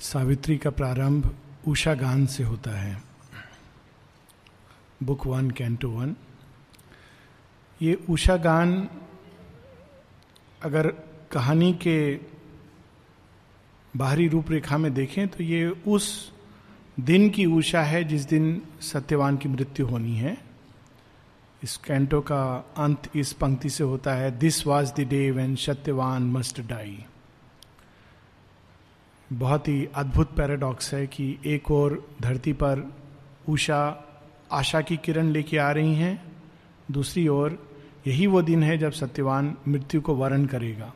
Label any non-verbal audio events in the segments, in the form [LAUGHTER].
सावित्री का प्रारंभ उषा गान से होता है। Book one, canto one. ये उषा गान अगर कहानी के बाहरी रूपरेखा में देखें तो ये उस दिन की उषा है जिस दिन सत्यवान की मृत्यु होनी है। इस कैंटो का अंत इस पंक्ति से होता है this was the day when Satyavan must die बहुत ही अद्भुत पैराडॉक्स है कि एक और धरती पर उषा आशा की किरण लेके आ रही हैं, दूसरी ओर यही वो दिन है जब सत्यवान मृत्यु को वरण करेगा।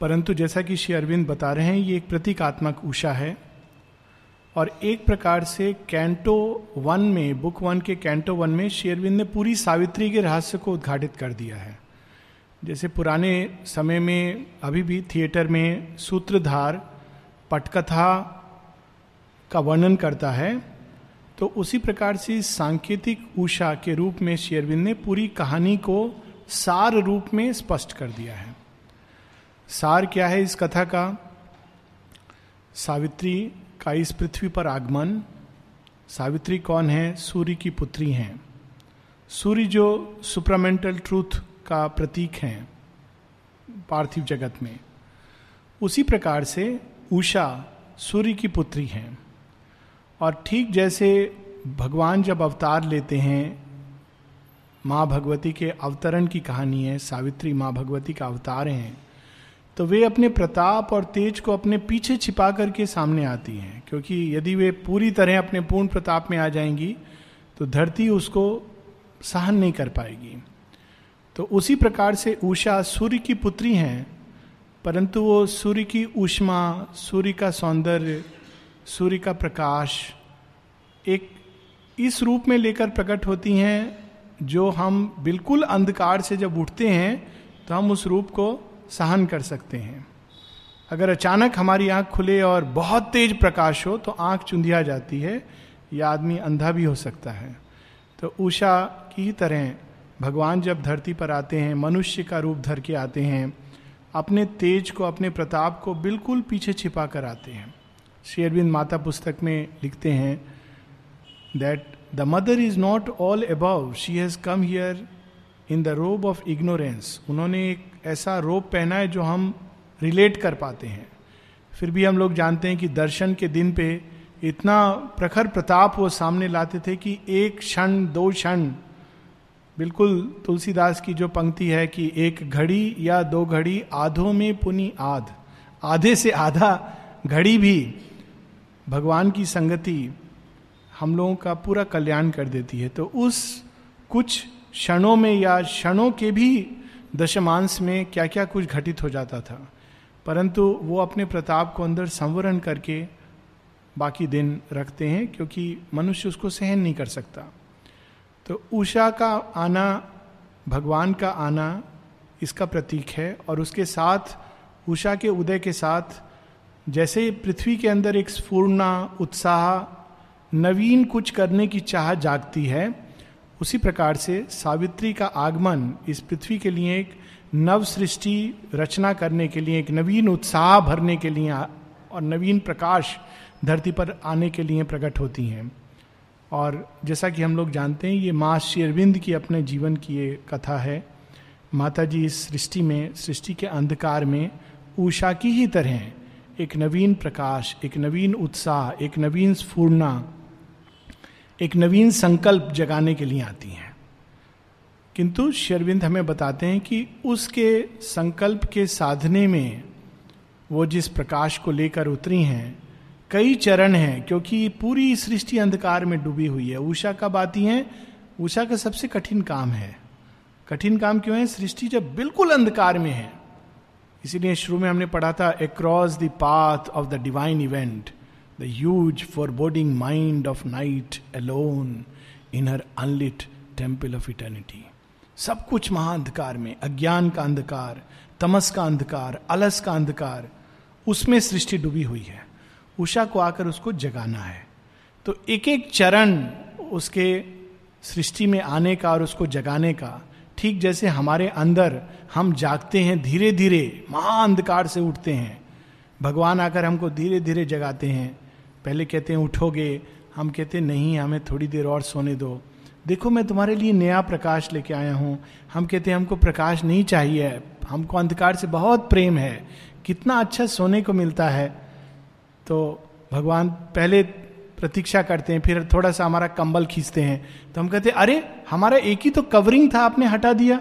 परंतु जैसा कि श्री अरविंद बता रहे हैं, ये एक प्रतीकात्मक उषा है और एक प्रकार से कैंटो वन में, बुक वन के कैंटो वन में शेरविंद ने पूरी सावित्री के रहस्य को उद्घाटित कर दिया है। जैसे पुराने समय में, अभी भी थिएटर में सूत्रधार पटकथा का वर्णन करता है तो उसी प्रकार से सांकेतिक ऊषा के रूप में शेरविंद ने पूरी कहानी को सार रूप में स्पष्ट कर दिया है। सार क्या है इस कथा का? सावित्री का इस पृथ्वी पर आगमन। सावित्री कौन है? सूर्य की पुत्री हैं। सूर्य जो सुपरामेंटल ट्रूथ का प्रतीक हैं पार्थिव जगत में। उसी प्रकार से उषा सूर्य की पुत्री हैं। और ठीक जैसे भगवान जब अवतार लेते हैं, माँ भगवती के अवतरण की कहानी है, सावित्री माँ भगवती का अवतार हैं तो वे अपने प्रताप और तेज को अपने पीछे छिपा करके सामने आती हैं, क्योंकि यदि वे पूरी तरह अपने पूर्ण प्रताप में आ जाएँगी तो धरती उसको सहन नहीं कर पाएगी। तो उसी प्रकार से उषा सूर्य की पुत्री हैं, परंतु वो सूर्य की ऊष्मा, सूर्य का सौंदर्य, सूर्य का प्रकाश एक इस रूप में लेकर प्रकट होती हैं, जो हम बिल्कुल अंधकार से जब उठते हैं तो हम उस रूप को सहन कर सकते हैं। अगर अचानक हमारी आँख खुले और बहुत तेज प्रकाश हो तो आँख चुंधिया जाती है, या आदमी अंधा भी हो सकता है। तो उषा की ही तरह भगवान जब धरती पर आते हैं, मनुष्य का रूप धर के आते हैं, अपने तेज को, अपने प्रताप को बिल्कुल पीछे छिपा कर आते हैं। श्री अरविंद माता पुस्तक में लिखते हैं that the mother is not all above she has come here in the robe of ignorance उन्होंने एक ऐसा रोब पहना है जो हम रिलेट कर पाते हैं। फिर भी हम लोग जानते हैं कि दर्शन के दिन पे इतना प्रखर प्रताप वो सामने लाते थे कि एक क्षण, दो क्षण बिल्कुल तुलसीदास की जो पंक्ति है कि एक घड़ी या दो घड़ी आधों में पुनी आध, आधे से आधा घड़ी भी भगवान की संगति हम लोगों का पूरा कल्याण कर देती है। तो उस कुछ क्षणों में या क्षणों के भी दशमांश में क्या क्या कुछ घटित हो जाता था। परंतु वो अपने प्रताप को अंदर संवरण करके बाकी दिन रखते हैं, क्योंकि मनुष्य उसको सहन नहीं कर सकता। तो उषा का आना, भगवान का आना इसका प्रतीक है और उसके साथ, उषा के उदय के साथ, जैसे पृथ्वी के अंदर एक स्फूर्णा उत्साह, नवीन कुछ करने की चाह जागती है, उसी प्रकार से सावित्री का आगमन इस पृथ्वी के लिए एक नव सृष्टि रचना करने के लिए, एक नवीन उत्साह भरने के लिए और नवीन प्रकाश धरती पर आने के लिए प्रकट होती हैं। और जैसा कि हम लोग जानते हैं, ये माँ शेरविंद की अपने जीवन की ये कथा है। माता जी इस सृष्टि में, सृष्टि के अंधकार में ऊषा की ही तरह एक नवीन प्रकाश, एक नवीन उत्साह, एक नवीन स्फूर्णा, एक नवीन संकल्प जगाने के लिए आती हैं। किंतु शेरविंद हमें बताते हैं कि उसके संकल्प के साधने में वो जिस प्रकाश को लेकर उतरी हैं कई चरण हैं, क्योंकि पूरी सृष्टि अंधकार में डूबी हुई है। उषा कब आती है उषा का सबसे कठिन काम है। कठिन काम क्यों है? सृष्टि जब बिल्कुल अंधकार में है। इसीलिए शुरू में हमने पढ़ा था across the path of the divine event the huge foreboding mind of night alone in her unlit temple of eternity सब कुछ महाअंधकार में, अज्ञान का अंधकार, तमस का अंधकार, अलस का अंधकार, उसमें सृष्टि डूबी हुई है। उषा को आकर उसको जगाना है। तो एक एक चरण उसके सृष्टि में आने का और उसको जगाने का, ठीक जैसे हमारे अंदर हम जागते हैं धीरे धीरे महाअंधकार से उठते हैं। भगवान आकर हमको धीरे धीरे जगाते हैं। पहले कहते हैं, उठोगे। हम कहते हैं, नहीं, हमें थोड़ी देर और सोने दो। देखो, मैं तुम्हारे लिए नया प्रकाश लेके आया हूँ। हम कहते हैं, हमको प्रकाश नहीं चाहिए। हमको अंधकार से बहुत प्रेम है। कितना अच्छा सोने को मिलता है। तो भगवान पहले प्रतीक्षा करते हैं, फिर थोड़ा सा हमारा कंबल खींचते हैं। तो हम कहते हैं, अरे, हमारा एक ही तो कवरिंग था, आपने हटा दिया।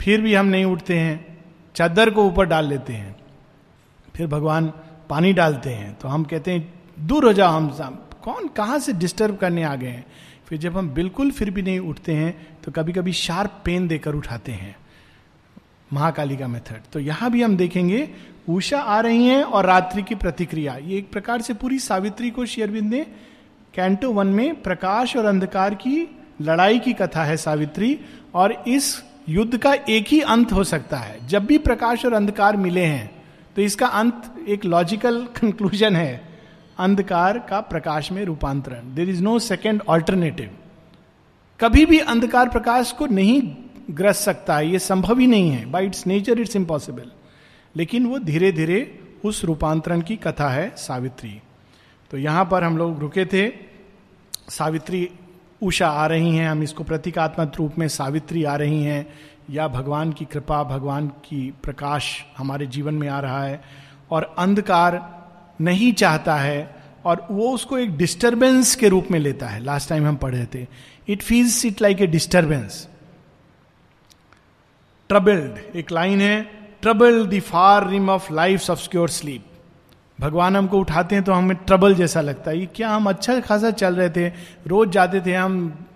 फिर भी हम नहीं उठते हैं, चादर को ऊपर डाल लेते हैं। फिर भगवान पानी डालते हैं। तो हम कहते हैं, दूर हो जाओ हम कौन, कहाँ से डिस्टर्ब करने आ गए हैं? फिर जब हम बिल्कुल फिर भी नहीं उठते हैं तो कभी कभी शार्प पेन देकर उठाते हैं, महाकाली का मेथड तो यहाँ भी हम देखेंगे उषा आ रही हैं और रात्रि की प्रतिक्रिया। ये एक प्रकार से पूरी सावित्री को शेयरबिंद ने कैंटो वन में प्रकाश और अंधकार की लड़ाई की कथा है सावित्री, और इस युद्ध का एक ही अंत हो सकता है। जब भी प्रकाश और अंधकार मिले हैं तो इसका अंत एक लॉजिकल कंक्लूजन है। अंधकार का प्रकाश में रूपांतरण। There is no second alternative कभी भी अंधकार प्रकाश को नहीं ग्रस सकता है ये संभव ही नहीं है। By its nature it's impossible लेकिन वो धीरे धीरे उस रूपांतरण की कथा है सावित्री। तो यहाँ पर हम लोग रुके थे। सावित्री उषा आ रही हैं, हम इसको प्रतीकात्मक रूप में सावित्री आ रही हैं। या भगवान की कृपा, भगवान की प्रकाश हमारे जीवन में आ रहा है और अंधकार नहीं चाहता है और वो उसको एक डिस्टरबेंस के रूप में लेता है। लास्ट टाइम हम पढ़े थे। It feels it like a disturbance troubled एक लाइन है। Trouble the far rim of life of sleep भगवान हमको उठाते हैं तो हमें ट्रबल जैसा लगता है। क्या हम अच्छा खासा चल रहे थे? रोज जाते थे हम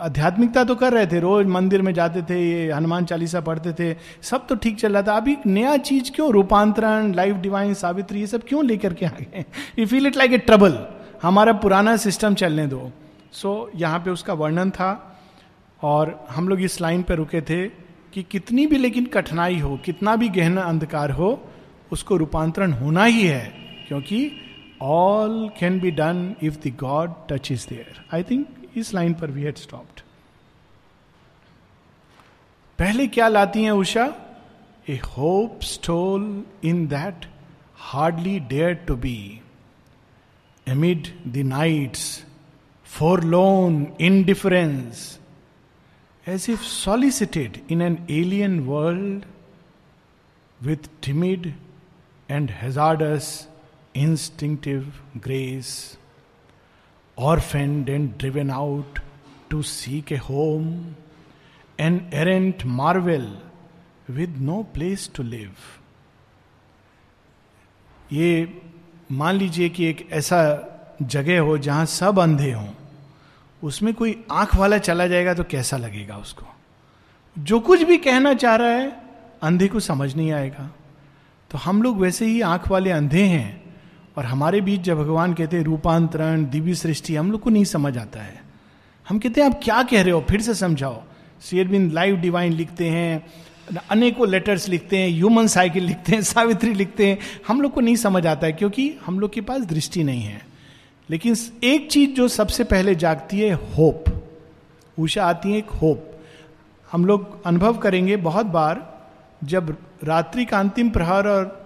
आध्यात्मिकता तो कर रहे थे। रोज मंदिर में जाते थे ये हनुमान चालीसा पढ़ते थे। सब तो ठीक चल रहा था। अभी नया चीज़ क्यों? रूपांतरण लाइफ डिवाइन सावित्री ये सब क्यों लेकर के आ गए? You feel it like a trouble हमारा पुराना सिस्टम चलने दो। सो so, यहाँ पे उसका वर्णन था और हम लोग इस लाइन पे रुके थे। कि कितनी भी लेकिन कठिनाई हो, कितना भी गहना अंधकार हो, उसको रूपांतरण होना ही है, क्योंकि all can be done if the God touch is there I think इस लाइन पर वी हैड स्टॉप्ड पहले क्या लाती हैं Usha? A hope stole in that hardly dared to be amid the night's forlorn indifference as if solicited in an alien world with timid and hazardous instinctive grace orphaned and driven out to seek a home an errant marvel with no place to live ये मान लीजिए कि एक ऐसा जगह हो जहाँ सब अंधे हों। उसमें कोई आँख वाला चला जाएगा तो कैसा लगेगा उसको? जो कुछ भी कहना चाह रहा है, अंधे को समझ नहीं आएगा। तो हम लोग वैसे ही आँख वाले अंधे हैं और हमारे बीच जब भगवान कहते हैं, रूपांतरण, दिव्य सृष्टि, हम लोग को नहीं समझ आता है। हम कहते हैं, आप क्या कह रहे हो? फिर से समझाओ। शेयरबिन लाइव डिवाइन लिखते हैं, अनेकों लेटर्स लिखते हैं ह्यूमन साइकिल लिखते हैं, सावित्री लिखते हैं। हम लोग को नहीं समझ आता है क्योंकि हम लोग के पास दृष्टि नहीं है। लेकिन एक चीज़ जो सबसे पहले जागती है, होप। उषा आती है एक होप। हम लोग अनुभव करेंगे बहुत बार जब रात्रि का अंतिम प्रहर और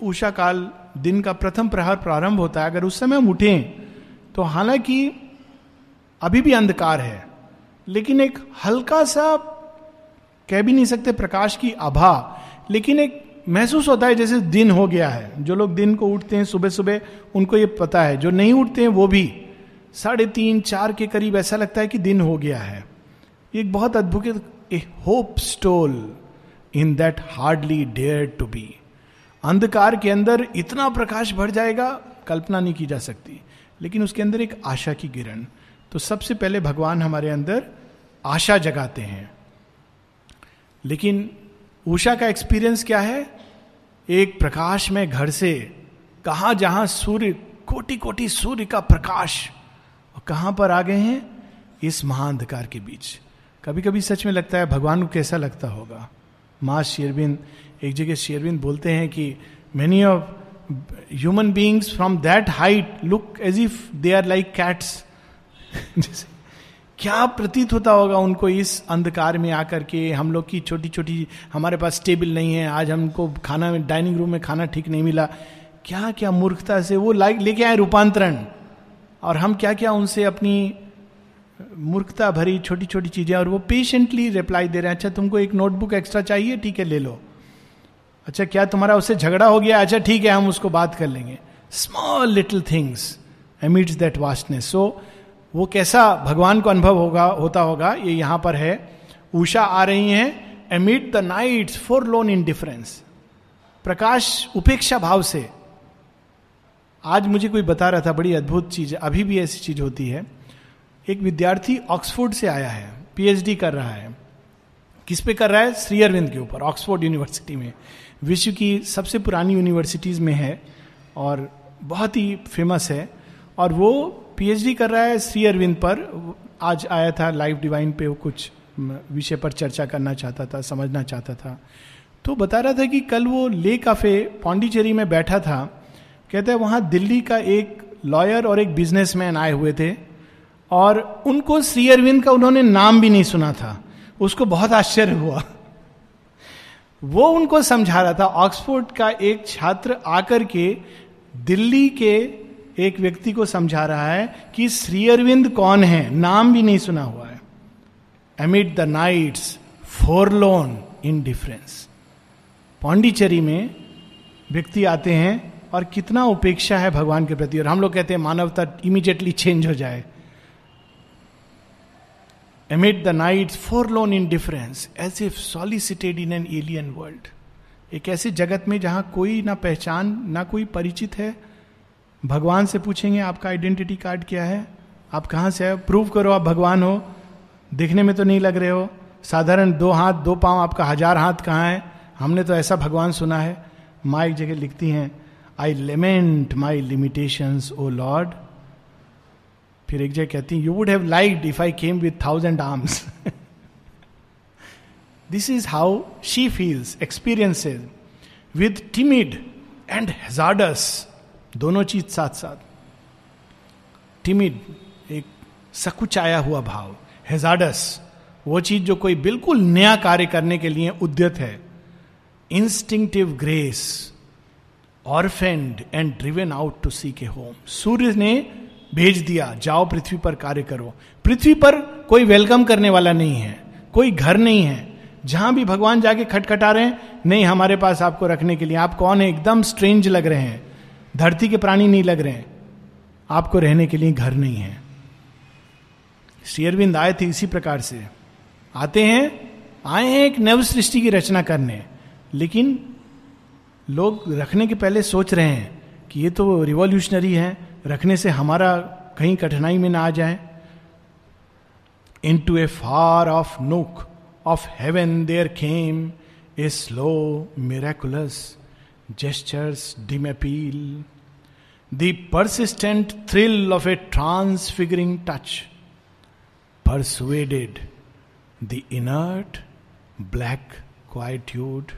उषा काल, दिन का प्रथम प्रहर प्रारंभ होता है, अगर उस समय हम उठें तो हालाँकि अभी भी अंधकार है, लेकिन एक हल्का सा, कह भी नहीं सकते प्रकाश की आभा, लेकिन एक महसूस होता है जैसे दिन हो गया है। जो लोग दिन को उठते हैं सुबह सुबह उनको ये पता है। जो नहीं उठते हैं, वो भी। साढ़े तीन, चार के करीब ऐसा लगता है कि दिन हो गया है। एक बहुत अद्भुत a hope stole in that hardly dared to be. अंधकार के अंदर इतना प्रकाश भर जाएगा, कल्पना नहीं की जा सकती। लेकिन उसके अंदर एक आशा की किरण। तो सबसे पहले भगवान हमारे अंदर आशा जगाते हैं। लेकिन उषा का एक्सपीरियंस क्या है? एक प्रकाश में घर से कहा जहाँ सूर्य कोटि कोटि सूर्य का प्रकाश, और कहाँ पर आ गए हैं? इस महाअंधकार के बीच। कभी कभी सच में लगता है, भगवान को कैसा लगता होगा? माँ शेरबिन एक जगह शेरबिन बोलते हैं कि many of human beings from that height look as if they are like cats जैसे क्या प्रतीत होता होगा उनको इस अंधकार में आकर के? हम लोग की छोटी छोटी हमारे पास टेबल नहीं है। आज हमको खाना में, डाइनिंग रूम में खाना ठीक नहीं मिला। क्या क्या मूर्खता से वो लाइक लेके आए रूपांतरण? और हम क्या क्या उनसे अपनी मूर्खता भरी छोटी छोटी चीज़ें और वो पेशेंटली रिप्लाई दे रहे हैं अच्छा तुमको एक नोटबुक एक्स्ट्रा चाहिए, ठीक है, ले लो। अच्छा क्या तुम्हारा उससे झगड़ा हो गया? अच्छा ठीक है, हम उसको बात कर लेंगे। Small little things amidst that vastness so वो कैसा भगवान को अनुभव होगा, होता होगा, ये यहाँ पर है। उषा आ रही हैं amid the night forlorn indifference प्रकाश उपेक्षा भाव से। आज मुझे कोई बता रहा था, बड़ी अद्भुत चीज़ अभी भी ऐसी चीज़ होती है। एक विद्यार्थी ऑक्सफोर्ड से आया है, पीएचडी कर रहा है। किस पे कर रहा है? श्री अरविंद के ऊपर, ऑक्सफोर्ड यूनिवर्सिटी में। विश्व की सबसे पुरानी यूनिवर्सिटीज में है और बहुत ही फ़ेमस है। और वो पीएचडी कर रहा है श्री अरविंद पर। आज आया था लाइव डिवाइन पे वो कुछ विषय पर चर्चा करना चाहता था, समझना चाहता था। तो बता रहा था कि कल वो ले काफे पौंडीचेरी में बैठा था। कहते हैं, वहाँ दिल्ली का एक लॉयर और एक बिजनेसमैन आए हुए थे और उनको श्री अरविंद का उन्होंने नाम भी नहीं सुना था। उसको बहुत आश्चर्य हुआ। वो उनको समझा रहा था। ऑक्सफोर्ड का एक छात्र आकर के दिल्ली के एक व्यक्ति को समझा रहा है कि श्री अरविंद कौन है? नाम भी नहीं सुना हुआ है। Amid the night's forlorn indifference Pondicherry में व्यक्ति आते हैं और कितना उपेक्षा है भगवान के प्रति। और हम लोग कहते हैं मानवता इमीडिएटली चेंज हो जाए। Amid the night forlorn indifference as if solicited in an alien world एक ऐसे जगत में जहाँ कोई ना पहचान, ना कोई परिचित है भगवान से पूछेंगे, आपका आइडेंटिटी कार्ड क्या है? आप कहाँ से है? प्रूव करो आप भगवान हो। देखने में तो नहीं लग रहे हो। साधारण दो हाथ, दो पाँव, आपका हज़ार हाथ कहाँ है? हमने तो ऐसा भगवान सुना है। माँ एक जगह लिखती हैं आई लिमेंट माई लिमिटेशन ओ लॉर्ड फिर एक जगह कहती you would have like if I came with thousand arms this is how she feels experiences with timid and hazardous दोनों चीज़ साथ साथ टिमिड एक सकुच आया हुआ भाव हेजाडस वो चीज़ जो कोई बिल्कुल नया कार्य करने के लिए उद्यत है। Instinctive grace orphaned and driven out to seek home सूर्य ने भेज दिया, जाओ पृथ्वी पर कार्य करो। पृथ्वी पर कोई वेलकम करने वाला नहीं है, कोई घर नहीं है। जहाँ भी भगवान जाके खटखटा रहे हैं, नहीं, हमारे पास आपको रखने के लिए आप कौन है? एकदम स्ट्रेंज लग रहे हैं। धरती के प्राणी नहीं लग रहे हैं। आपको रहने के लिए घर नहीं है। शेयरविंद आए थे इसी प्रकार से। आते हैं, आए हैं एक नव सृष्टि की रचना करने। लेकिन लोग रखने के पहले सोच रहे हैं कि ये तो रिवॉल्यूशनरी है, रखने से हमारा कहीं कठिनाई में ना आ जाए। Into a far off nook of heaven there came a slow miraculous gesture's dim appeal the persistent thrill of a transfiguring touch persuaded the inert black quietude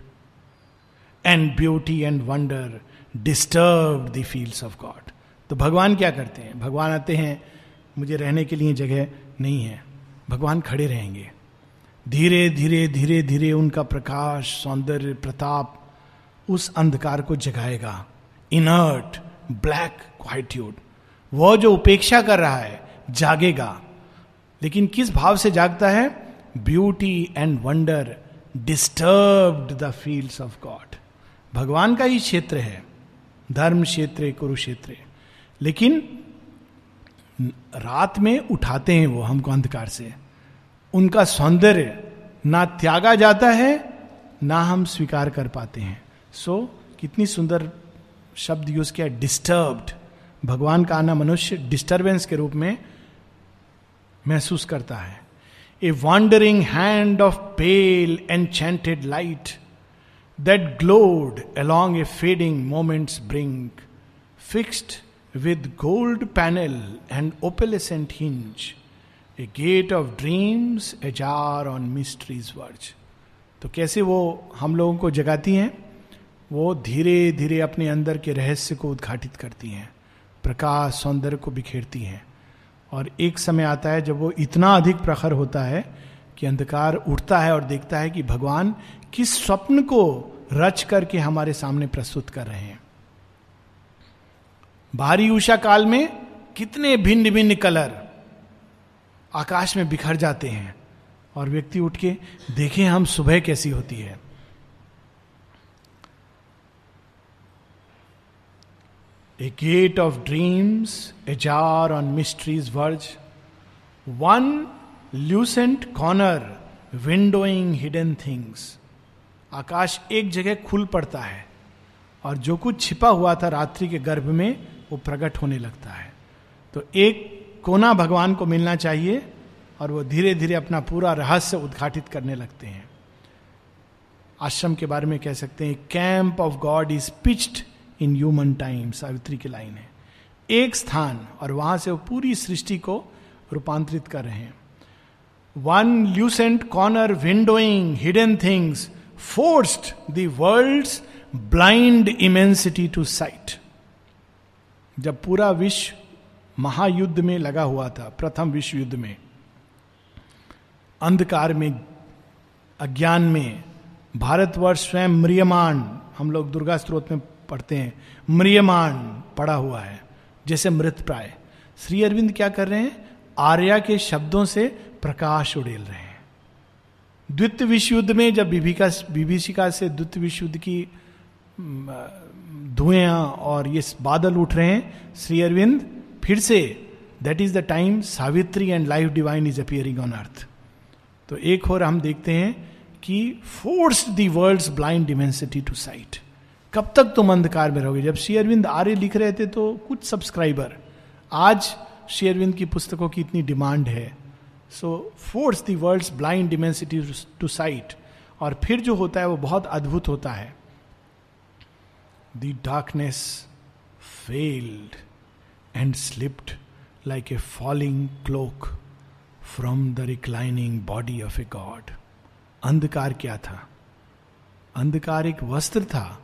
and beauty and wonder disturb the fields of God तो भगवान क्या करते हैं? भगवान आते हैं, मुझे रहने के लिए जगह नहीं है। भगवान खड़े रहेंगे। धीरे धीरे धीरे धीरे उनका प्रकाश, सौंदर्य, प्रताप उस अंधकार को जगाएगा। इनर्ट ब्लैक क्वाइट्यूड वह जो उपेक्षा कर रहा है, जागेगा। लेकिन किस भाव से जागता है? Beauty and wonder disturb the field of God भगवान का ही क्षेत्र है, धर्म क्षेत्र, कुरुक्षेत्र। लेकिन रात में उठाते हैं वो हमको अंधकार से। उनका सौंदर्य ना त्यागा जाता है, ना हम स्वीकार कर पाते हैं। सो कितनी सुंदर शब्द यूज़ किया डिस्टर्ब्ड भगवान का आना मनुष्य डिस्टर्बेंस के रूप में महसूस करता है। A wandering hand of pale enchanted light that glowed along a fading moment's brink fixed with gold panel and opalescent hinge a gate of dreams ajar on mystery's verge तो कैसे वो हम लोगों को जगाती हैं? वो धीरे धीरे अपने अंदर के रहस्य को उद्घाटित करती हैं, प्रकाश, सौंदर्य को बिखेरती हैं। और एक समय आता है जब वो इतना अधिक प्रखर होता है कि अंधकार उठता है और देखता है कि भगवान किस स्वप्न को रच करके हमारे सामने प्रस्तुत कर रहे हैं। भारी उषा काल में कितने भिन्न भिन्न कलर आकाश में बिखर जाते हैं और व्यक्ति उठ के, देखें हम सुबह कैसी होती है। A gate of dreams, ajar on mystery's verge. One lucent corner, windowing hidden things आकाश एक जगह खुल पड़ता है और जो कुछ छिपा हुआ था रात्रि के गर्भ में वो प्रकट होने लगता है। तो एक कोना भगवान को मिलना चाहिए और वो धीरे धीरे अपना पूरा रहस्य उद्घाटित करने लगते हैं। आश्रम के बारे में कह सकते हैं camp of God is pitched in human time Savitri की लाइन है। एक स्थान और वहाँ से वो पूरी सृष्टि को रूपांतरित कर रहे हैं। One lucent corner windowing hidden things forced world blind immensity to sight जब पूरा विश्व महायुद्ध में लगा हुआ था, प्रथम विश्व युद्ध में, अंधकार में, अज्ञान में, भारतवर्ष स्वयं म्रियमान हम लोग दुर्गा स्त्रोत में पढ़ते हैं। म्रियमान पड़ा हुआ है, जैसे मृत प्राय श्री अरविंद क्या कर रहे हैं? आर्या के शब्दों से प्रकाश उड़ेल रहे हैं। द्वितीय विश्व युद्ध में जब बीभिका विभीषिका से द्वितीय विश्व युद्ध की धुएँ और ये बादल उठ रहे हैं, श्री अरविंद, फिर से that is the time Savitri and life divine is appearing on earth तो एक और हम देखते हैं कि force the world blind immensity to sight कब तक तुम अंधकार में रहोगे? जब शेयरविंद आर्य लिख रहे थे तो कुछ सब्सक्राइबर आज शेयरविंद की पुस्तकों की इतनी डिमांड है। So force the world blind immensity to sight और फिर जो होता है वो बहुत अद्भुत होता है। The darkness failed and slipped like a falling cloak from the reclining body of a god अंधकार क्या था? अंधकार एक वस्त्र था।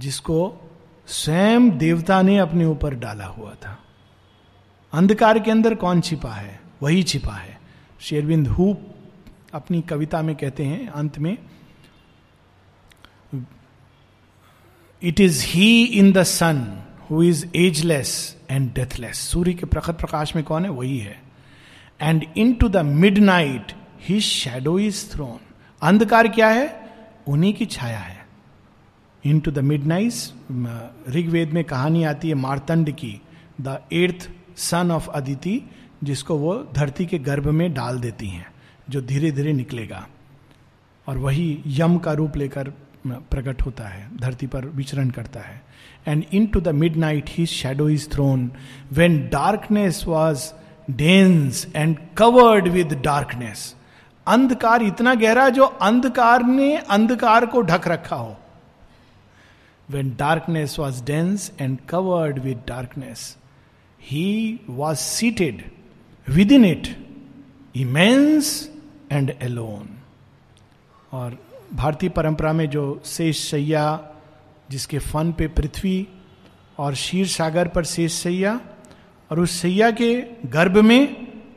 जिसको स्वयं देवता ने अपने ऊपर डाला हुआ था। अंधकार के अंदर कौन छिपा है? वही छिपा है। शेरविंद हु अपनी कविता में कहते हैं, अंत में it is he in the sun who is ageless and deathless सूर्य के प्रखर प्रकाश में कौन है? वही है। And into the midnight his shadow is thrown अंधकार क्या है? उन्हीं की छाया है। Into the midnight Rigveda में कहानी आती है मारतंड की the earth son of Aditi जिसको वो धरती के गर्भ में डाल देती हैं, जो धीरे धीरे निकलेगा। और वही यम का रूप लेकर प्रकट होता है, धरती पर विचरण करता है। And into the midnight he shadow is thrown when darkness was dense and covered with darkness अंधकार इतना गहरा, जो अंधकार ने अंधकार को ढक रखा हो। When darkness was dense and covered with darkness, he was seated within it, immense and alone. और भारतीय परंपरा में जो शेष सैया जिसके फन पे पृथ्वी और शीर सागर पर शेष सैया और उस सैया के गर्भ में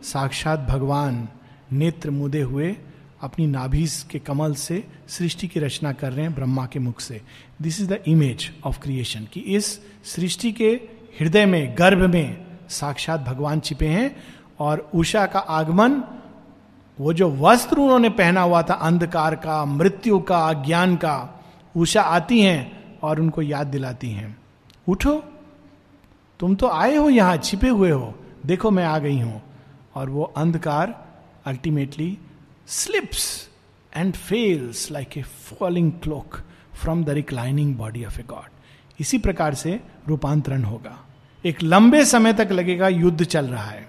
साक्षात भगवान नेत्र मुदे हुए अपनी नाभीज के कमल से सृष्टि की रचना कर रहे हैं ब्रह्मा के मुख से। This is the image of creation कि इस सृष्टि के हृदय में, गर्भ में साक्षात भगवान छिपे हैं और उषा का आगमन, वो जो वस्त्र उन्होंने पहना हुआ था, अंधकार का, मृत्यु का, ज्ञान का, उषा आती हैं और उनको याद दिलाती हैं। उठो, तुम तो आए हो यहाँ, छिपे हुए हो, देखो मैं आ गई हूँ। और वो अंधकार ultimately slips and falls like a falling cloak from the reclining body of a god इसी प्रकार से रूपांतरण होगा। एक लंबे समय तक लगेगा, युद्ध चल रहा है।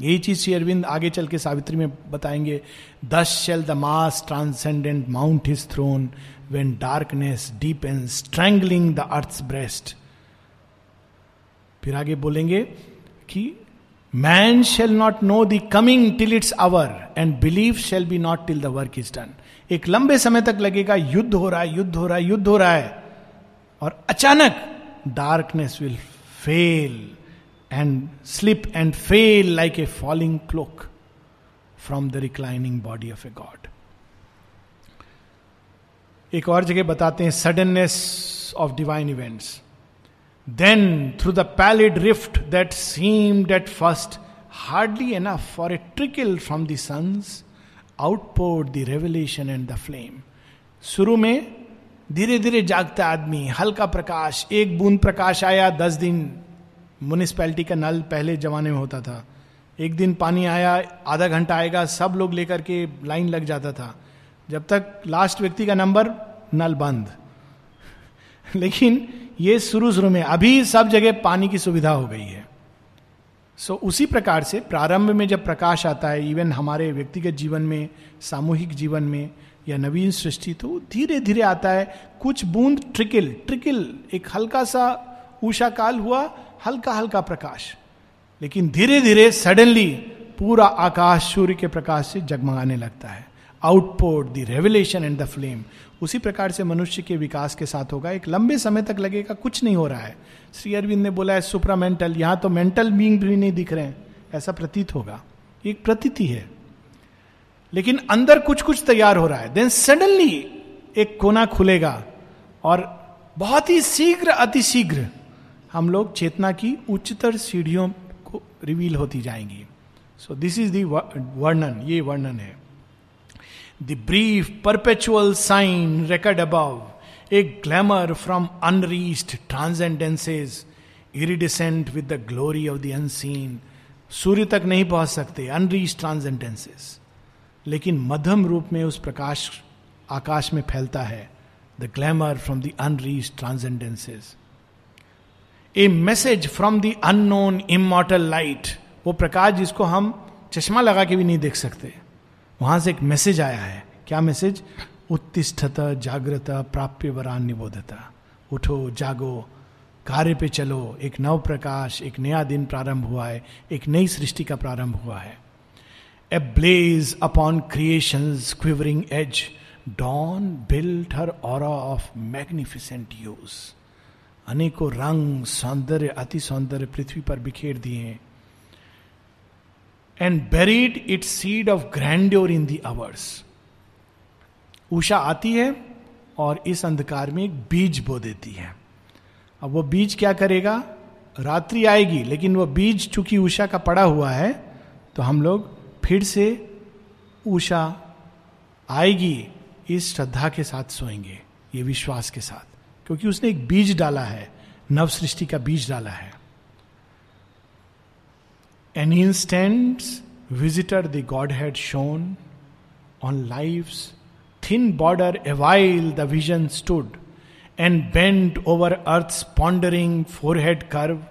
यही चीज़ श्री अरविंद आगे चल के सावित्री में बताएँगे। Thus shall the mass transcendent mount his throne when darkness deep and strangling the earth breast फिर आगे बोलेंगे कि man shall not know the coming till its hour and believe shall be not till the work is done एक लंबे समय तक लगेगा, युद्ध हो रहा है, युद्ध हो रहा है, युद्ध हो रहा है। और अचानक darkness will fall and slip and fall like a falling cloak from the reclining body of a god एक और जगह बताते हैं suddenness of divine events then through the pallid rift that seemed at first hardly enough for a trickle from the sun's outpoured the revelation and the flame शुरू में धीरे धीरे जागता आदमी, हल्का प्रकाश, एक बूंद प्रकाश आया, दस दिन म्यूनिसपैलिटी का नल पहले जमाने में होता था। एक दिन पानी आया, आधा घंटा आएगा, सब लोग लेकर के लाइन लग जाता था। जब तक लास्ट व्यक्ति का नंबर नल बंद। [LAUGHS] लेकिन ये शुरू शुरू में अभी सब जगह पानी की सुविधा हो गई है। सो so, उसी प्रकार से प्रारंभ में जब प्रकाश आता है इवन हमारे व्यक्तिगत जीवन में सामूहिक जीवन में या नवीन सृष्टि तो धीरे धीरे आता है। कुछ बूंद ट्रिकिल ट्रिकिल एक हल्का सा ऊषा काल हुआ हल्का हल्का प्रकाश। लेकिन धीरे धीरे सडनली पूरा आकाश सूर्य के प्रकाश से जगमगाने लगता है। Outpoured the revelation and the flame उसी प्रकार से मनुष्य के विकास के साथ होगा। एक लंबे समय तक लगेगा, कुछ नहीं हो रहा है। श्री अरविंद ने बोला है सुप्रामेंटल, यहाँ तो मेंटल बींग भी नहीं दिख रहे हैं। ऐसा प्रतीत होगा। एक प्रतीति है। लेकिन अंदर कुछ कुछ तैयार हो रहा है। देन सडनली एक कोना खुलेगा और बहुत ही शीघ्र, अतिशीघ्र हम लोग चेतना की उच्चतर सीढ़ियों को रिवील होती जाएँगी। सो दिस इज़ दी वर्णन ये वर्णन है। The brief perpetual sign recurred above a glamour from unreached transcendences iridescent with the glory of the unseen सूर्य तक नहीं पहुँच सकते अनरीच ट्रांसेंडेंसेज लेकिन मध्यम रूप में उस प्रकाश आकाश में फैलता है the glamour from the unreached transcendences a message from the unknown immortal light वो प्रकाश जिसको हम चश्मा लगा के भी नहीं देख सकते वहाँ से एक मैसेज आया है। क्या मैसेज उत्तिष्ठत, जागृत प्राप्य वरान निबोधता। उठो, जागो, कार्य पे चलो। एक नव प्रकाश, एक नया दिन प्रारंभ हुआ है। एक नई सृष्टि का प्रारंभ हुआ है। A blaze upon creation quivering edge dawn built her aura of magnificent use अनेकों रंग, सौंदर्य, अति सौंदर्य पृथ्वी पर बिखेर दिए and buried it seed of grandeur in the hours Usha आती है और इस अंधकार में एक बीज बो देती है। अब वो बीज क्या करेगा? रात्रि आएगी, लेकिन वो बीज चूँकि उषा का पड़ा हुआ है तो हम लोग फिर से उषा आएगी, इस श्रद्धा के साथ सोएँगे, ये विश्वास के साथ, क्योंकि उसने एक बीज डाला है नव सृष्टि का बीज डाला है। An instant, visitor the God had shone on life's thin border awhile the vision stood and bent over earth's pondering forehead curve,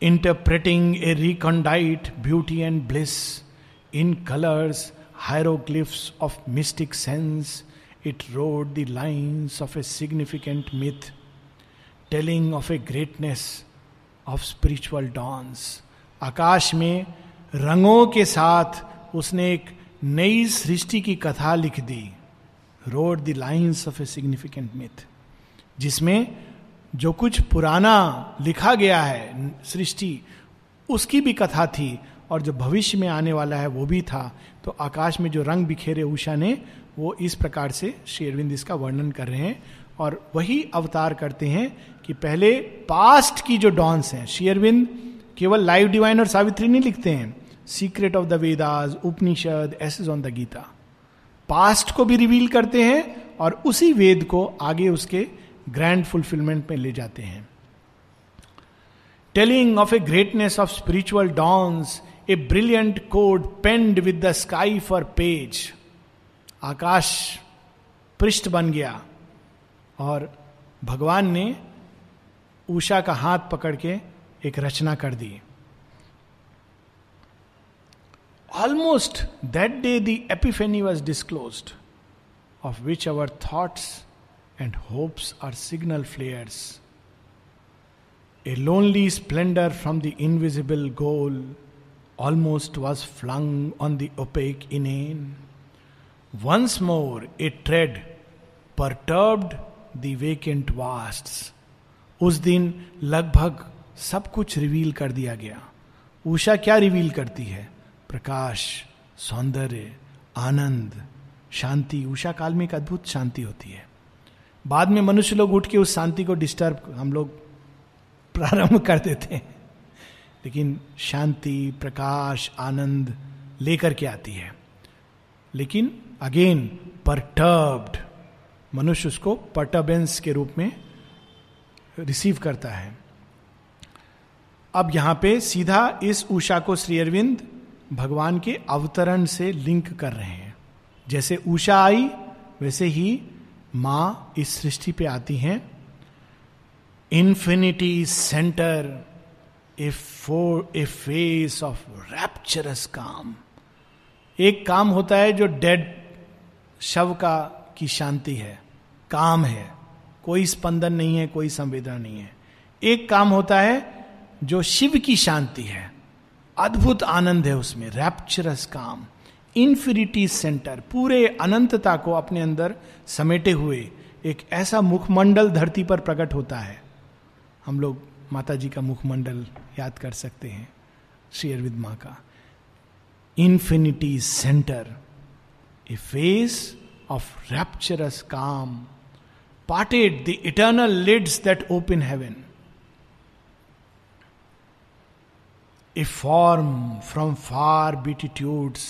interpreting a recondite beauty and bliss in colors, hieroglyphs of mystic sense, it wrote the lines of a significant myth, telling of a greatness of spiritual dawns. आकाश में रंगों के साथ उसने एक नई सृष्टि की कथा लिख दी। Wrote the lines of a significant myth जिसमें जो कुछ पुराना लिखा गया है, सृष्टि, उसकी भी कथा थी और जो भविष्य में आने वाला है, वो भी था। तो आकाश में जो रंग बिखेरे उषा ने, वो इस प्रकार से शेरविंद इसका वर्णन कर रहे हैं और वही अवतार करते हैं कि पहले पास्ट की जो डॉन्स हैं शेयरविंद केवल लाइव डिवाइन और सावित्री नहीं लिखते हैं। Secret of the Vedas Upanishads is on the Gita past को भी रिवील करते हैं और उसी वेद को आगे उसके ग्रैंड फुलफिलमेंट में ले जाते हैं। Telling of a greatness of spiritual dawns a brilliant code penned with the sky for page आकाश पृष्ठ बन गया और भगवान ने उषा का हाथ पकड़ के एक रचना कर दी almost that day the epiphany was disclosed of which our thoughts and hopes are signal flares a lonely splendour from the invisible goal almost was flung on the opaque in an Once more a tread perturbed the vacant vasts. उस दिन लगभग सब कुछ reveal कर दिया गया। उषा क्या reveal करती है? प्रकाश, सौंदर्य, आनंद, शांति। उषा काल में एक अद्भुत शांति होती है। बाद में मनुष्य लोग उठ के उस शांति को डिस्टर्ब हम लोग प्रारंभ कर देते हैं। लेकिन शांति, प्रकाश, आनंद लेकर के आती है। लेकिन अगेन परटर्ब्ड मनुष्य उसको पर्टर्बेंस के रूप में रिसीव करता है। अब यहाँ पे सीधा इस उषा को श्री अरविंद भगवान के अवतरण से लिंक कर रहे हैं। जैसे उषा आई, वैसे ही माँ इस सृष्टि पे आती हैं। Infinity centre a for a face of rapturous calm एक काम होता है जो डेड शव का की शांति है, काम है। कोई स्पंदन नहीं है, कोई संवेदना नहीं है। एक काम होता है जो शिव की शांति है, अद्भुत आनंद है उसमें रैप्चरस काम इन्फिनिटी सेंटर पूरे अनंतता को अपने अंदर समेटे हुए एक ऐसा मुखमंडल धरती पर प्रकट होता है हम लोग माता जी का मुखमंडल याद कर सकते हैं, श्री अरविंद माँ का infinity centre a face of rapturous calm parted the eternal lids that open heaven. A form from far beatitudes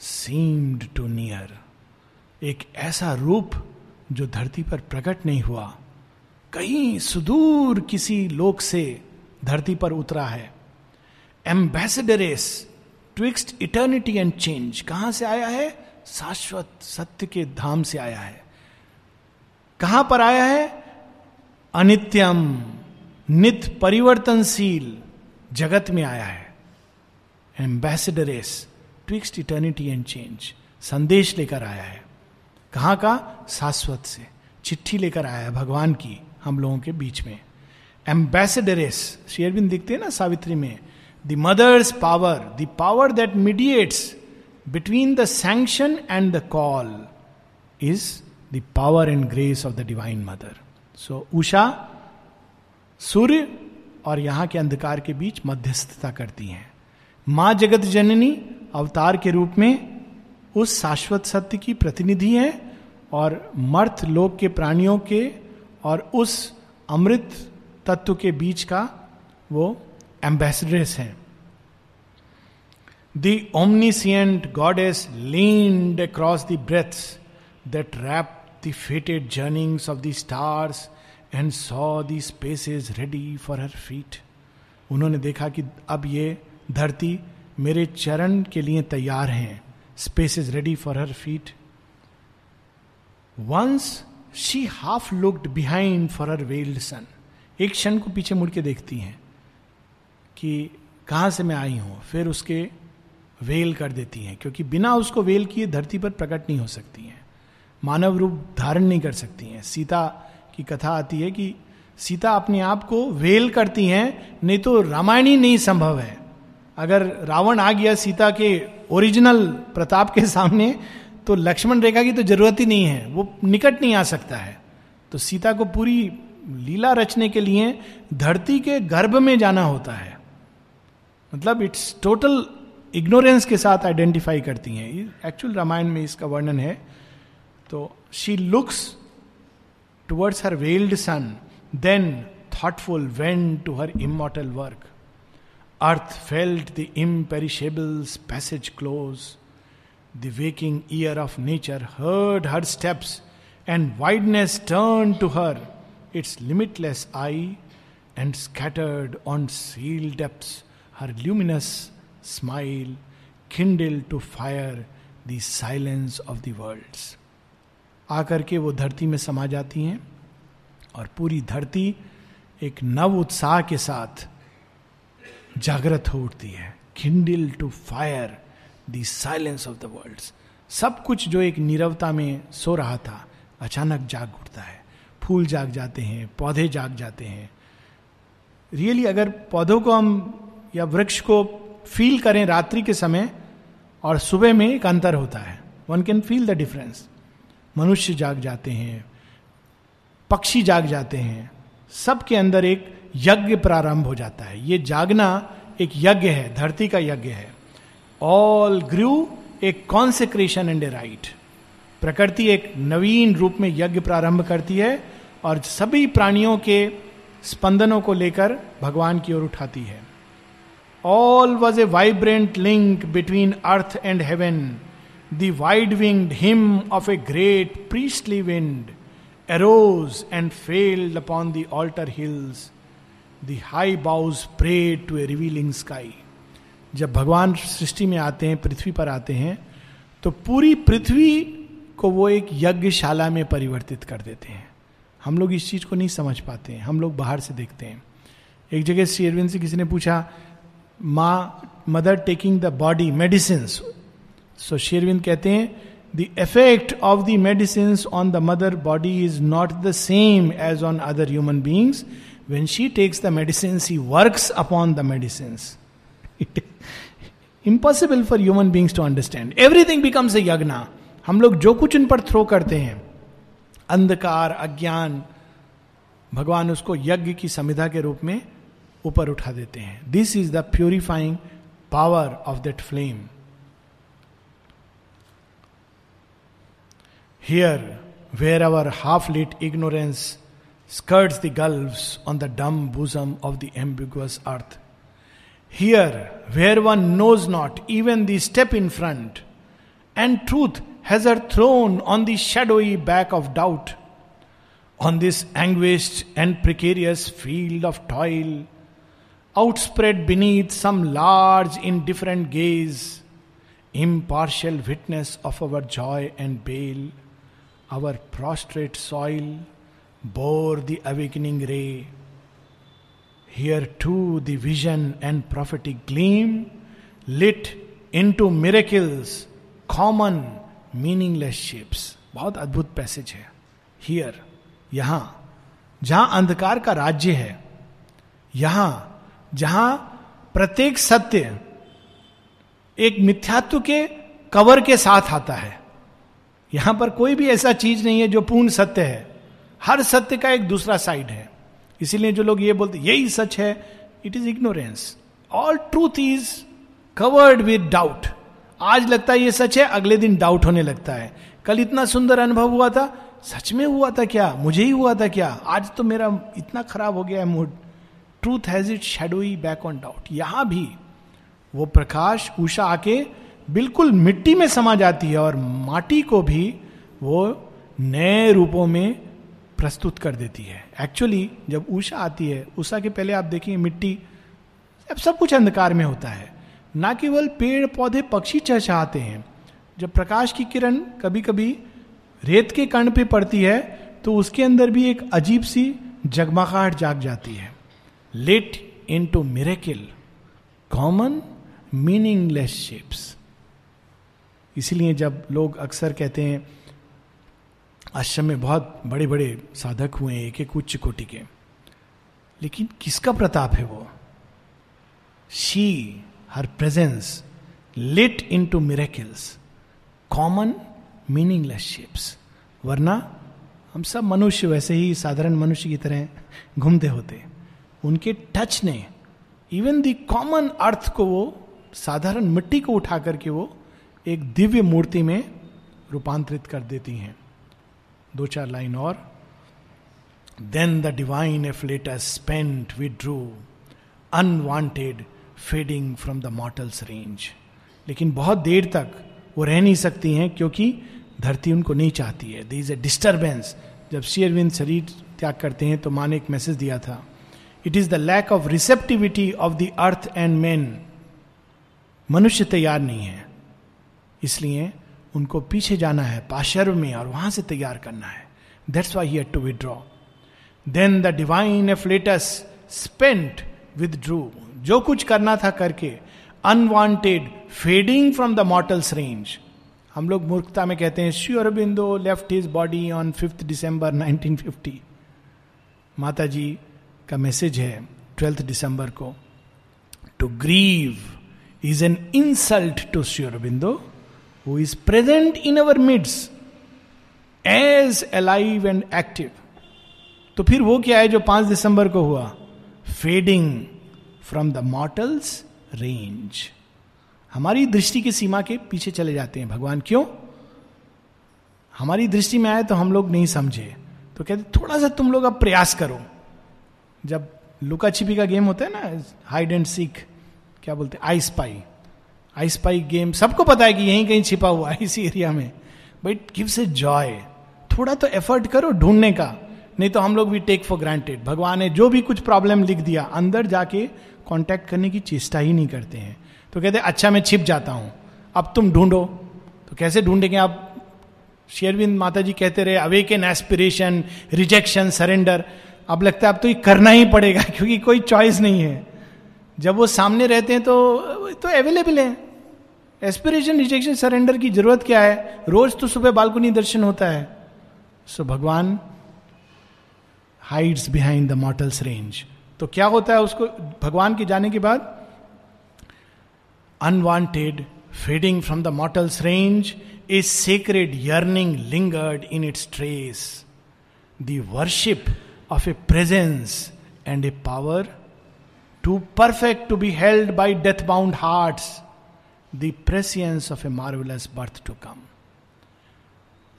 seemed to near. एक ऐसा रूप जो धरती पर प्रकट नहीं हुआ। कहीं सुदूर किसी लोक से धरती पर उतरा है। Ambassadress twixt eternity and change कहाँ से आया है? शाश्वत सत्य के धाम से आया है। कहाँ पर आया है? अनित्यम नित परिवर्तनशील जगत में आया है। Ambassadress twixt eternity and change संदेश लेकर आया है। कहाँ का? शाश्वत से। चिट्ठी लेकर आया है भगवान की हम लोगों के बीच में। एम्बेसडरेस शेयरबिन दिखते हैं ना सावित्री में the mother's power the power that mediates between the sanction and the call is the power and grace of the divine mother so Usha सूर्य और यहाँ के अंधकार के बीच मध्यस्थता करती हैं। माँ जगत जननी अवतार के रूप में उस शाश्वत सत्य की प्रतिनिधि है और मर्थ लोक के प्राणियों के और उस अमृत तत्व के बीच का वो एम्बेसडर्स है। The omniscient goddess leaned across the breaths that wrap the fated journeyings of the stars and saw the space is ready for her feet उन्होंने देखा कि अब ये धरती मेरे चरण के लिए तैयार हैं space is ready for her feet once she half looked behind for her veiled sun एक क्षण को पीछे मुड़ के देखती हैं कि कहाँ से मैं आई हूँ, फिर उसके वेल कर देती हैं, क्योंकि बिना उसको वेल किए धरती पर प्रकट नहीं हो सकती हैं। मानव रूप धारण नहीं कर सकती हैं। सीता की कथा आती है कि सीता अपने आप को वेल करती हैं, नहीं तो रामायण ही नहीं संभव है। अगर रावण आ गया सीता के ओरिजिनल प्रताप के सामने तो लक्ष्मण रेखा की तो ज़रूरत ही नहीं है, वो निकट नहीं आ सकता है। तो सीता को पूरी लीला रचने के लिए धरती के गर्भ में जाना होता है। मतलब इट्स टोटल इग्नोरेंस के साथ आइडेंटिफाई करती हैं। एक्चुअल रामायण में इसका वर्णन है। तो she looks towards her veiled son, then, thoughtful, went to her immortal work. Earth felt the imperishable's passage close. The waking ear of nature heard her steps, and wideness turned to her its limitless eye, and scattered on seal depths her luminous smile, kindled to fire the silence of the worlds. आकर के वो धरती में समा जाती हैं और पूरी धरती एक नव उत्साह के साथ जागृत हो उठती है। Kindle to fire the silence of the world सब कुछ जो एक नीरवता में सो रहा था, अचानक जाग उठता है। फूल जाग जाते हैं, पौधे जाग जाते हैं। रियली अगर पौधों को हम या वृक्ष को फील करें रात्रि के समय, और सुबह में एक अंतर होता है। One can feel the difference मनुष्य जाग जाते हैं, पक्षी जाग जाते हैं, सबके अंदर एक यज्ञ प्रारंभ हो जाता है। ये जागना एक यज्ञ है, धरती का यज्ञ है। ऑल ग्रू एक कॉन्सेक्रेशन एंड ए राइट प्रकृति एक नवीन रूप में यज्ञ प्रारंभ करती है और सभी प्राणियों के स्पंदनों को लेकर भगवान की ओर उठाती है। All was a vibrant link between earth and heaven the wide winged hymn of a great priestly wind arose and failed upon the altar hills the high boughs prayed to a revealing sky जब भगवान सृष्टि में आते हैं, पृथ्वी पर आते हैं तो पूरी पृथ्वी को वो एक यज्ञशाला में परिवर्तित कर देते हैं। हम लोग इस चीज़ को नहीं समझ पाते हैं। हम लोग बाहर से देखते हैं। एक जगह श्री अरविंद से किसी ने पूछा, माँ, mother taking the body medicine so शेरविंद कहते हैं the effect of the medicine on the mother body is not the same as on other human beings when she takes the medicine he works upon the medicine impossible for human beings to understand everything becomes ए यज्ञ हम लोग जो कुछ उन पर throw करते हैं, अंधकार, अज्ञान, भगवान उसको यज्ञ की संविधा के रूप में ऊपर उठा देते हैं। This is the purifying power of that flame Here, where our half lit ignorance skirts the gulfs on the dumb bosom of the ambiguous earth. Here, where one knows not even the step in front, and truth has her throne on the shadowy back of doubt. On this anguished and precarious field of toil, outspread beneath some large, indifferent gaze, impartial witness of our joy and bale our prostrate soil bore the awakening ray. Here too the vision and prophetic gleam lit into miracles common meaningless shapes बहुत अद्भुत passage है here यहाँ जहाँ अंधकार का राज्य है यहाँ जहाँ प्रत्येक सत्य एक मिथ्यात्व के कवर के साथ आता है यहाँ पर कोई भी ऐसा चीज़ नहीं है जो पूर्ण सत्य है। हर सत्य का एक दूसरा साइड है। इसीलिए जो लोग ये बोलते यही सच है it is ignorance all truth is covered with doubt आज लगता है ये सच है, अगले दिन डाउट होने लगता है। कल इतना सुंदर अनुभव हुआ था, सच में हुआ था क्या? मुझे ही हुआ था क्या? आज तो मेरा इतना खराब हो गया है mood truth has it shadowy back on doubt यहाँ भी वो प्रकाश उषा आके बिल्कुल मिट्टी में समा जाती है और माटी को भी वो नए रूपों में प्रस्तुत कर देती है। एक्चुअली जब उषा आती है उषा के पहले आप देखिए मिट्टी, अब सब कुछ अंधकार में होता है। ना केवल पेड़, पौधे, पक्षी चहचहाते हैं। जब प्रकाश की किरण कभी कभी रेत के कण पे पड़ती है तो उसके अंदर भी एक अजीब सी जगमगाहट जाग जाती है। Lit into miracle common meaningless shapes इसीलिए जब लोग अक्सर कहते हैं, आश्रम में बहुत बड़े बड़े साधक हुए एक एक उच्च कोटि के। लेकिन किसका प्रताप है वो? She her presence lit into miracles common meaningless shapes वरना हम सब मनुष्य वैसे ही साधारण मनुष्य की तरह घूमते होते। उनके टच ने इवन द कॉमन अर्थ को वो, साधारण मिट्टी को उठा करके वो एक दिव्य मूर्ति में रूपांतरित कर देती हैं। दो चार लाइन और। Then the divine afflatus spent withdrew unwanted fading from the mortal's range लेकिन बहुत देर तक वो रह नहीं सकती हैं क्योंकि धरती उनको नहीं चाहती है। दे इज़ ए डिस्टर्बेंस जब शेयरविंद शरीर त्याग करते हैं तो माँ ने एक मैसेज दिया था। It is the lack of receptivity of the earth and man मनुष्य तैयार नहीं है। इसलिए उनको पीछे जाना है, पाशर्व में और वहाँ से तैयार करना है। That's why here to withdraw then the divine afflatus spent withdrew जो कुछ करना था करके unwanted fading from the mortal's range हम लोग मूर्खता में कहते हैं, Shri Aurobindo left his body on fifth December 1950 माता जी का मैसेज है ट्वेल्थ दिसंबर को to grieve is an insult to Shri Aurobindo. Who is present in our midst as alive and active तो फिर वो क्या है जो पाँच दिसंबर को हुआ? Fading from the mortal's range हमारी दृष्टि की सीमा के पीछे चले जाते हैं। भगवान क्यों? हमारी दृष्टि में आए तो हम लोग नहीं समझे। तो कहते थोड़ा सा तुम लोग अब प्रयास करो। जब लुका छिपी का गेम होता है ना हाइड एंड सीक क्या बोलते हैं? I spy I spy game सबको पता है कि यहीं कहीं छिपा हुआ है इसी एरिया में। बट गिव्स ए जॉय थोड़ा तो एफर्ट करो ढूँढने का। नहीं तो हम लोग भी टेक फॉर ग्रांटेड भगवान ने जो भी कुछ प्रॉब्लम लिख दिया, अंदर जाके कांटेक्ट करने की चेष्टा ही नहीं करते हैं। तो कहते अच्छा मैं छिप जाता हूँ। अब तुम ढूंढो। तो कैसे ढूंढेंगे आप? शेरविंद माता जी कहते रहे awake an aspiration rejection surrender अब लगता है अब तो ये करना ही पड़ेगा, [LAUGHS] क्योंकि कोई चॉइस नहीं है। जब वो सामने रहते हैं तो तो अवेलेबल है। एस्पिरेशन रिजेक्शन सरेंडर की ज़रूरत क्या है? रोज तो सुबह बालकुनी दर्शन होता है। सो भगवान hides behind the mortal's range तो क्या होता है उसको, भगवान के जाने के बाद? Unwanted fading from the mortal's range a sacred yearning lingered in its trace the worship of a presence and a power too perfect to be held by death bound heart the prescience of a marvellous birth to come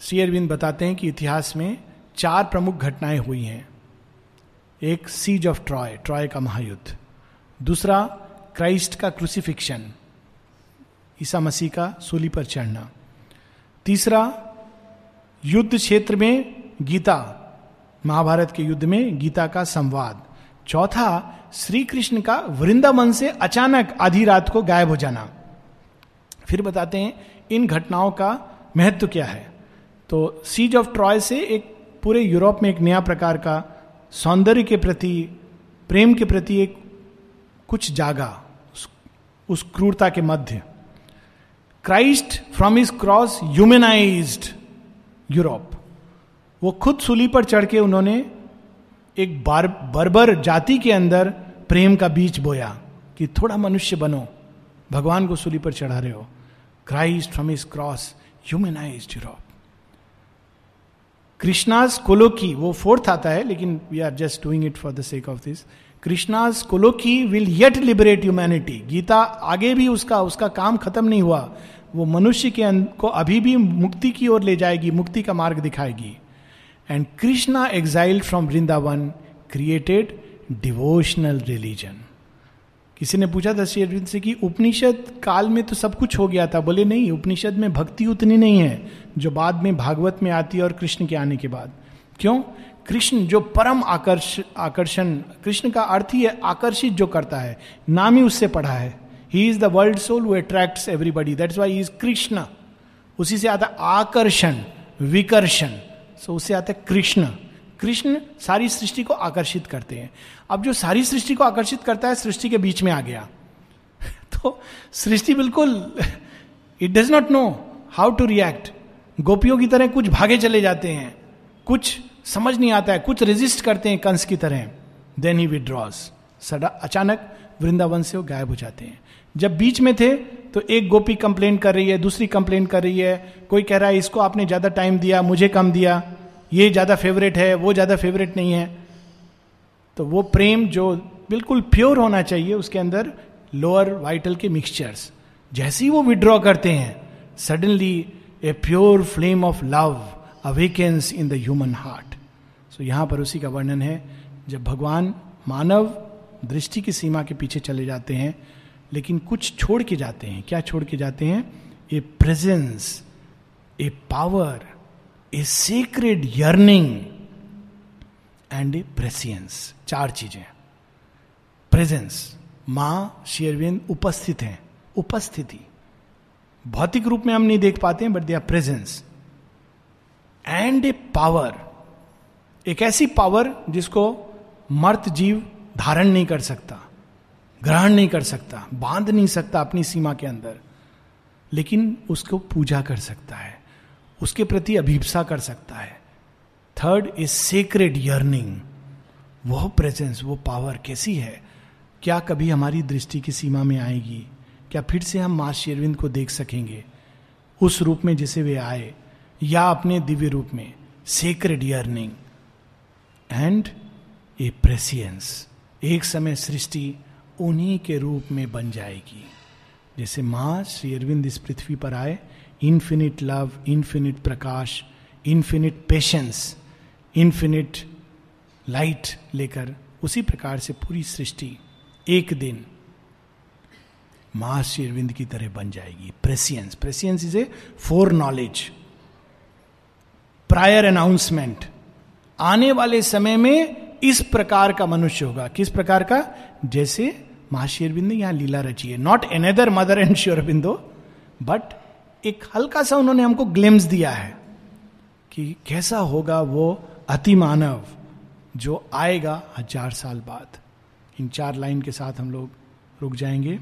Shri Arvind बताते हैं कि इतिहास में चार प्रमुख घटनाएँ हुई हैं। एक सीज ऑफ़ ट्रॉय ट्रॉय का महायुद्ध। दूसरा क्राइस्ट का क्रूसिफिक्शन ईसा मसीह का सूली पर चढ़ना। तीसरा, युद्ध क्षेत्र में गीता, महाभारत के युद्ध में गीता का संवाद। चौथा श्री कृष्ण का वृंदावन से अचानक आधी रात को गायब हो जाना। फिर बताते हैं इन घटनाओं का महत्व क्या है? तो सीज ऑफ़ ट्रॉय से एक पूरे यूरोप में एक नया प्रकार का सौंदर्य के प्रति प्रेम के प्रति एक कुछ जागा उस, क्रूरता के मध्य। Christ from his cross humanized Europe वो खुद सूली पर चढ़ के उन्होंने एक बार बर्बर जाति के अंदर प्रेम का बीज बोया कि थोड़ा मनुष्य बनो। भगवान को सूली पर चढ़ा रहे हो। Christ from his cross humanize Europe Krishna's colloquy वो फोर्थ आता है लेकिन we are just doing it for the sake of this Krishna's colloquy will yet liberate humanity Gita आगे भी उसका उसका काम खत्म नहीं हुआ। वो मनुष्य के अं-, को अभी भी मुक्ति की ओर ले जाएगी मुक्ति का मार्ग दिखाएगी। And Krishna exiled from Vrindavan created devotional religion किसी ने पूछा था श्री अरविंद से कि उपनिषद काल में तो सब कुछ हो गया था? बोले, नहीं, उपनिषद में भक्ति उतनी नहीं है, जो बाद में भागवत में आती है और कृष्ण के आने के बाद. क्यों? कृष्ण जो परम आकर्ष, आकर्षण, कृष्ण का अर्थ ही है आकर्षित जो करता है, नाम ही उससे पढ़ा है। He is the world soul वो attract everybody that's why is Krishna उसी से आता आकर्षण, विकर्षण। सो उससे आता है कृष्ण। कृष्ण सारी सृष्टि को आकर्षित करते हैं। अब जो सारी सृष्टि को आकर्षित करता है, सृष्टि के बीच में आ गया। [LAUGHS] तो सृष्टि बिल्कुल it does not know how to react गोपियों की तरह कुछ भागे चले जाते हैं। कुछ समझ नहीं आता है, कुछ रेजिस्ट करते हैं कंस की तरह। देन ही विड्रॉज सडा अचानक वृंदावन से वो गायब हो जाते हैं। जब बीच में थे तो एक गोपी कंप्लेन कर रही है, दूसरी कंप्लेन कर रही है। कोई कह रहा है, इसको आपने ज़्यादा टाइम दिया, मुझे कम दिया। ये ज़्यादा फेवरेट है, वो ज़्यादा फेवरेट नहीं है। तो वो प्रेम जो बिल्कुल प्योर होना चाहिए, उसके अंदर लोअर वाइटल के मिक्सचर्स जैसे ही वो विड्रॉ करते हैं suddenly a pure flame of love awakens in the human heart so यहाँ पर उसी का वर्णन है, जब भगवान मानव दृष्टि की सीमा के पीछे चले जाते हैं लेकिन कुछ छोड़ के जाते हैं। क्या छोड़ के जाते हैं? A presence, a power, a secret yearning and a prescience चार चीज़ें। प्रेजेंस, माँ शेरविंद उपस्थित हैं। उपस्थिति। भौतिक रूप में हम नहीं देख पाते हैं but they are presence and a power एक ऐसी पावर जिसको मर्त जीव धारण नहीं कर सकता। ग्रहण नहीं कर सकता, बाँध नहीं सकता अपनी सीमा के अंदर। लेकिन उसको पूजा कर सकता है, उसके प्रति अभिप्सा कर सकता है। थर्ड इज़ सेक्रेड यर्निंग वो प्रेजेंस वो पावर कैसी है? क्या कभी हमारी दृष्टि की सीमा में आएगी? क्या फिर से हम माँ शेरविंद को देख सकेंगे? उस रूप में जिसे वे आए, या अपने दिव्य रूप में sacred yearning and a prescience एक समय सृष्टि उन्हीं के रूप में बन जाएगी। जैसे माँ श्री अरविंद इस पृथ्वी पर आए इन्फिनिट लव इन्फिनिट प्रकाश इन्फिनिट पेशेंस इन्फिनिट लाइट लेकर उसी प्रकार से पूरी सृष्टि एक दिन माँ श्री अरविंद की तरह बन जाएगी। Prescience prescience is a foreknowledge prior announcement आने वाले समय में इस प्रकार का मनुष्य होगा। किस प्रकार का? जैसे महर्षि अरविंद यहाँ लीला रची है। Not another mother and sure Sri Aurobindo but एक हल्का सा उन्होंने हमको ग्लिम्स दिया है कि कैसा होगा वो अति मानव जो आएगा हज़ार साल बाद। इन चार लाइन के साथ हम लोग रुक जाएँगे।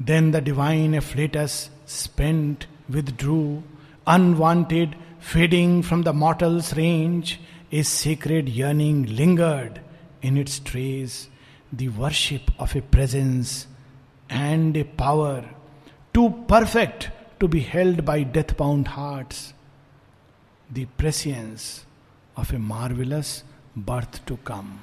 Then the divine afflatus spent withdrew unwanted fading from the mortal's range a sacred yearning lingered in its trace, the worship of a presence and a power too perfect to be held by death bound hearts, the prescience of a marvelous birth to come.